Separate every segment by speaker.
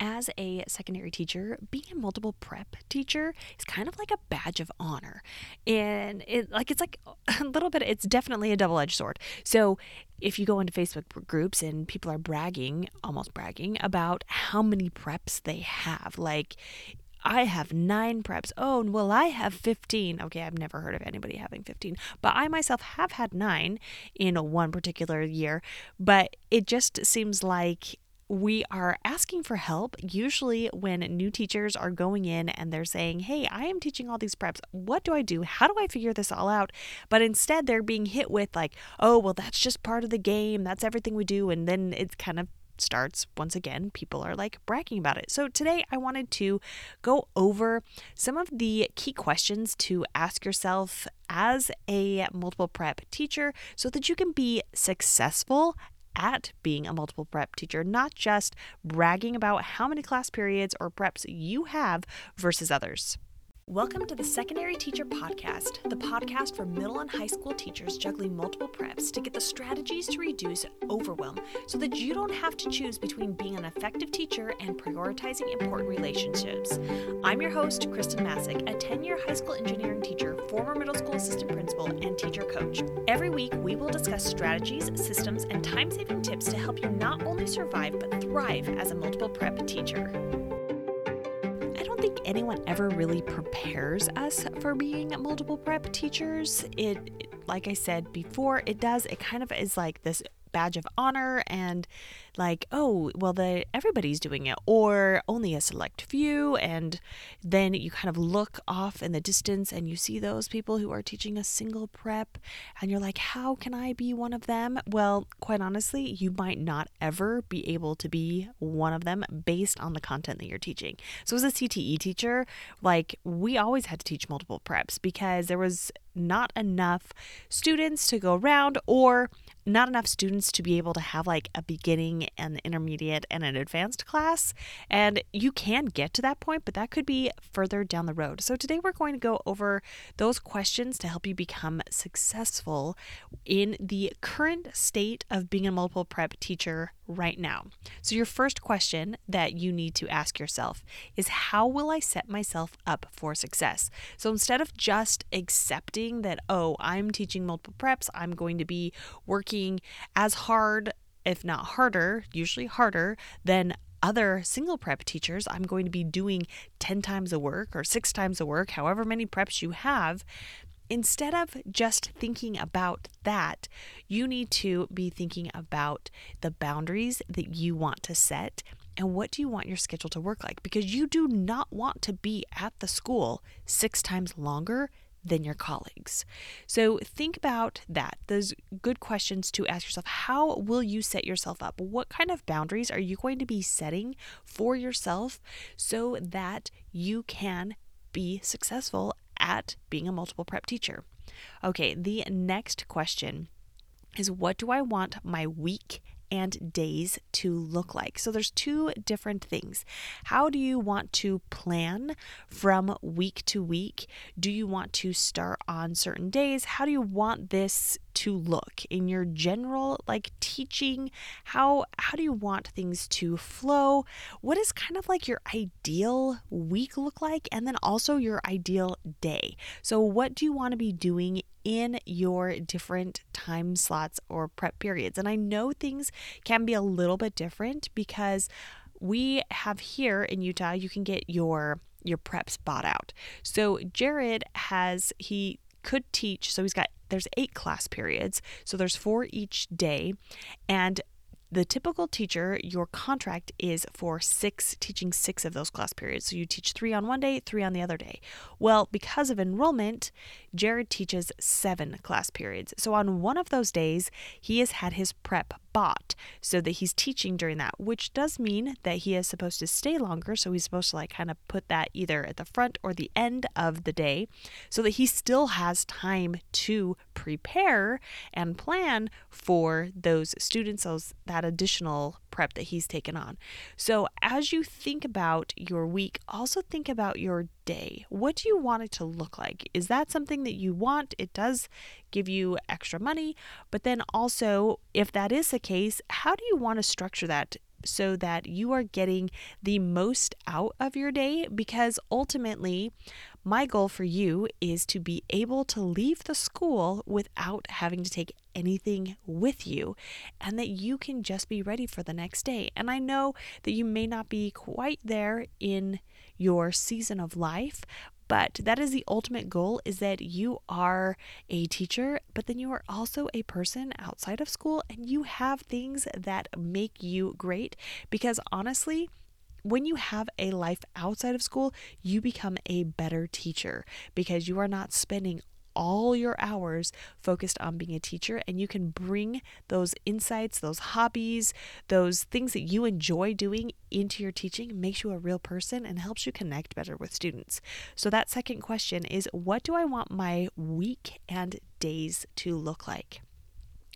Speaker 1: as a secondary teacher, being a multiple prep teacher is kind of like a badge of honor. And it like it's like a little bit it's definitely a double-edged sword. So if you go into Facebook groups and people are bragging, almost bragging about how many preps they have, like I have nine preps. Oh, well, I have 15. Okay, I've never heard of anybody having 15, but I myself have had nine in one particular year. But it just seems like we are asking for help usually when new teachers are going in and they're saying, Hey, I am teaching all these preps. What do I do? How do I figure this all out? But instead, they're being hit with, like, Oh, well, that's just part of the game. That's everything we do. And then it kind of starts once again people are like bragging about it so today i wanted to go over some of the key questions to ask yourself as a multiple prep teacher so that you can be successful at being a multiple prep teacher, not just bragging about how many class periods or preps you have versus others. Welcome to the Secondary Teacher Podcast, the podcast for middle and high school teachers juggling multiple preps to get the strategies to reduce overwhelm so that you don't have to choose between being an effective teacher and prioritizing important relationships. I'm your host, Khristen Massic, a 10 year high school engineering teacher, week, we will discuss strategies, systems, and time saving tips to help you not only survive but thrive as a multiple prep teacher I don't think anyone ever really prepares us for being multiple prep teachers. It, like I said before, it does, it kind of is like this badge of honor and like oh well the everybody's doing it or only a select few and then you kind of look off in the distance and you see those people who are teaching a single prep and you're like how can I be one of them? Well quite honestly you might not ever be able to be one of them based on the content that you're teaching. So as a CTE teacher like we always had to teach multiple preps because there was not enough students to go around or not enough students to be able to have like a beginning and intermediate and an advanced class. And you can get to that point, but that could be further down the road. So today we're going to go over those questions to help you become successful in the current state of being a multiple prep teacher right now. So, your first question that you need to ask yourself is How will I set myself up for success? So, instead of just accepting that, oh, I'm teaching multiple preps, I'm going to be working as hard, if not harder, usually harder, than other single prep teachers, I'm going to be doing 10 times the work or six times the work, however many preps you have. Instead of just thinking about that, you need to be thinking about the boundaries that you want to set and what do you want your schedule to work like because you do not want to be at the school 6 times longer than your colleagues. So think about that. Those good questions to ask yourself. How will you set yourself up? What kind of boundaries are you going to be setting for yourself so that you can be successful at being a multiple prep teacher. Okay, the next question is what do I want my week and days to look like. So there's two different things. How do you want to plan from week to week? Do you want to start on certain days? How do you want this to look in your general like teaching how how do you want things to flow what is kind of like your ideal week look like and then also your ideal day so what do you want to be doing in your different time slots or prep periods. And i know things can be a little bit different because we have here in utah you can get your your preps bought out. So jared has he could teach so he's got there's eight class periods, so there's four each day, and the typical teacher, your contract is for six, teaching six of those class periods. So you teach three on one day, three on the other day. Well, because of enrollment, Jared teaches seven class periods. So on one of those days, he has had his prep bought so that he's teaching during that, which does mean that he is supposed to stay longer. So he's supposed to like kind of put that either at the front or the end of the day so that he still has time to prepare and plan for those students, those that additional prep that he's taken on. So as you think about your week, also think about your day. What do you want it to look like? Is that something that you want? It does give you extra money, but then also, if that is the case, how do you want to structure that? So that you are getting the most out of your day because ultimately, my goal for you is to be able to leave the school without having to take anything with you and that you can just be ready for the next day. And I know that you may not be quite there in your season of life, but that is the ultimate goal is that you are a teacher but then you are also a person outside of school and you have things that make you great. Because honestly when you have a life outside of school, you become a better teacher because you are not spending all your hours focused on being a teacher and you can bring those insights, those hobbies, those things that you enjoy doing into your teaching makes you a real person and helps you connect better with students. So that second question is what do I want my week and days to look like?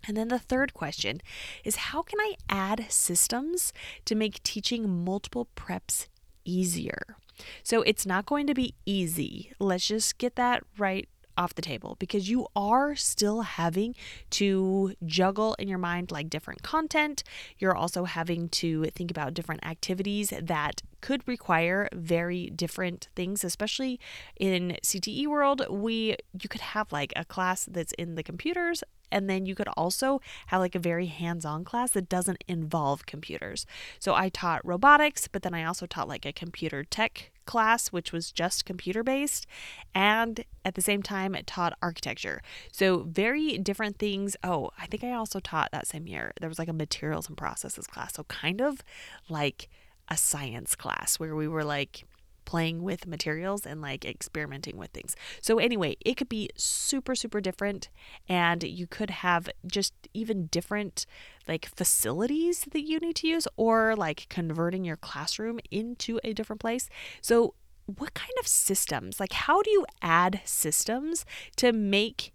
Speaker 1: And then the third question is how can I add systems to make teaching multiple preps easier? So it's not going to be easy. Let's just get that right off the table because you are still having to juggle in your mind like different content. You're also having to think about different activities that could require very different things especially in CTE world we you could have like a class that's in the computers and then you could also have like a very hands on class that doesn't involve computers. So I taught robotics, but then I also taught like a computer tech class, which was just computer based. And at the same time, it taught architecture. So very different things. Oh, I think I also taught that same year. There was like a materials and processes class. So kind of like a science class where we were like, playing with materials and like experimenting with things. So, anyway, it could be super, super different. And you could have just even different like facilities that you need to use or like converting your classroom into a different place. So, what kind of systems, like how do you add systems to make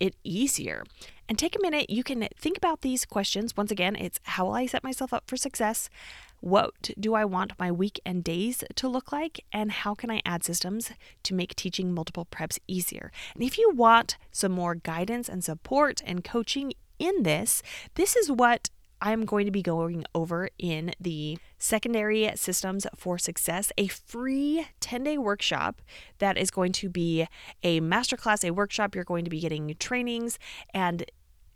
Speaker 1: it easier? And take a minute, you can think about these questions. Once again, it's how will I set myself up for success? What do I want my week and days to look like? And how can I add systems to make teaching multiple preps easier? And if you want some more guidance and support and coaching in this, this is what I'm going to be going over in the Secondary Systems for Success, a free 10 day workshop that is going to be a masterclass, a workshop. You're going to be getting trainings and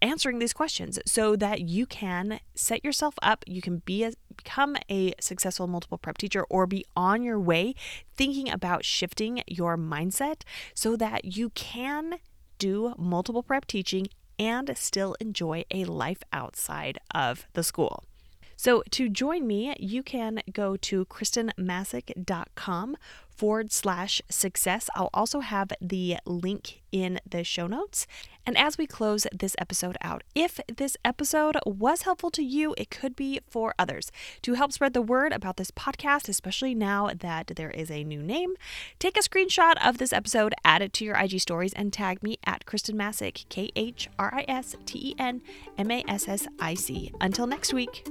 Speaker 1: answering these questions so that you can set yourself up you can be a, become a successful multiple prep teacher or be on your way thinking about shifting your mindset so that you can do multiple prep teaching and still enjoy a life outside of the school so to join me, you can go to khristenmassic.com forward slash success. I'll also have the link in the show notes. And as we close this episode out, if this episode was helpful to you, it could be for others. To help spread the word about this podcast, especially now that there is a new name, take a screenshot of this episode, add it to your IG stories, and tag me at Khristen Massic, K H R I S T E N M A S S I C. Until next week.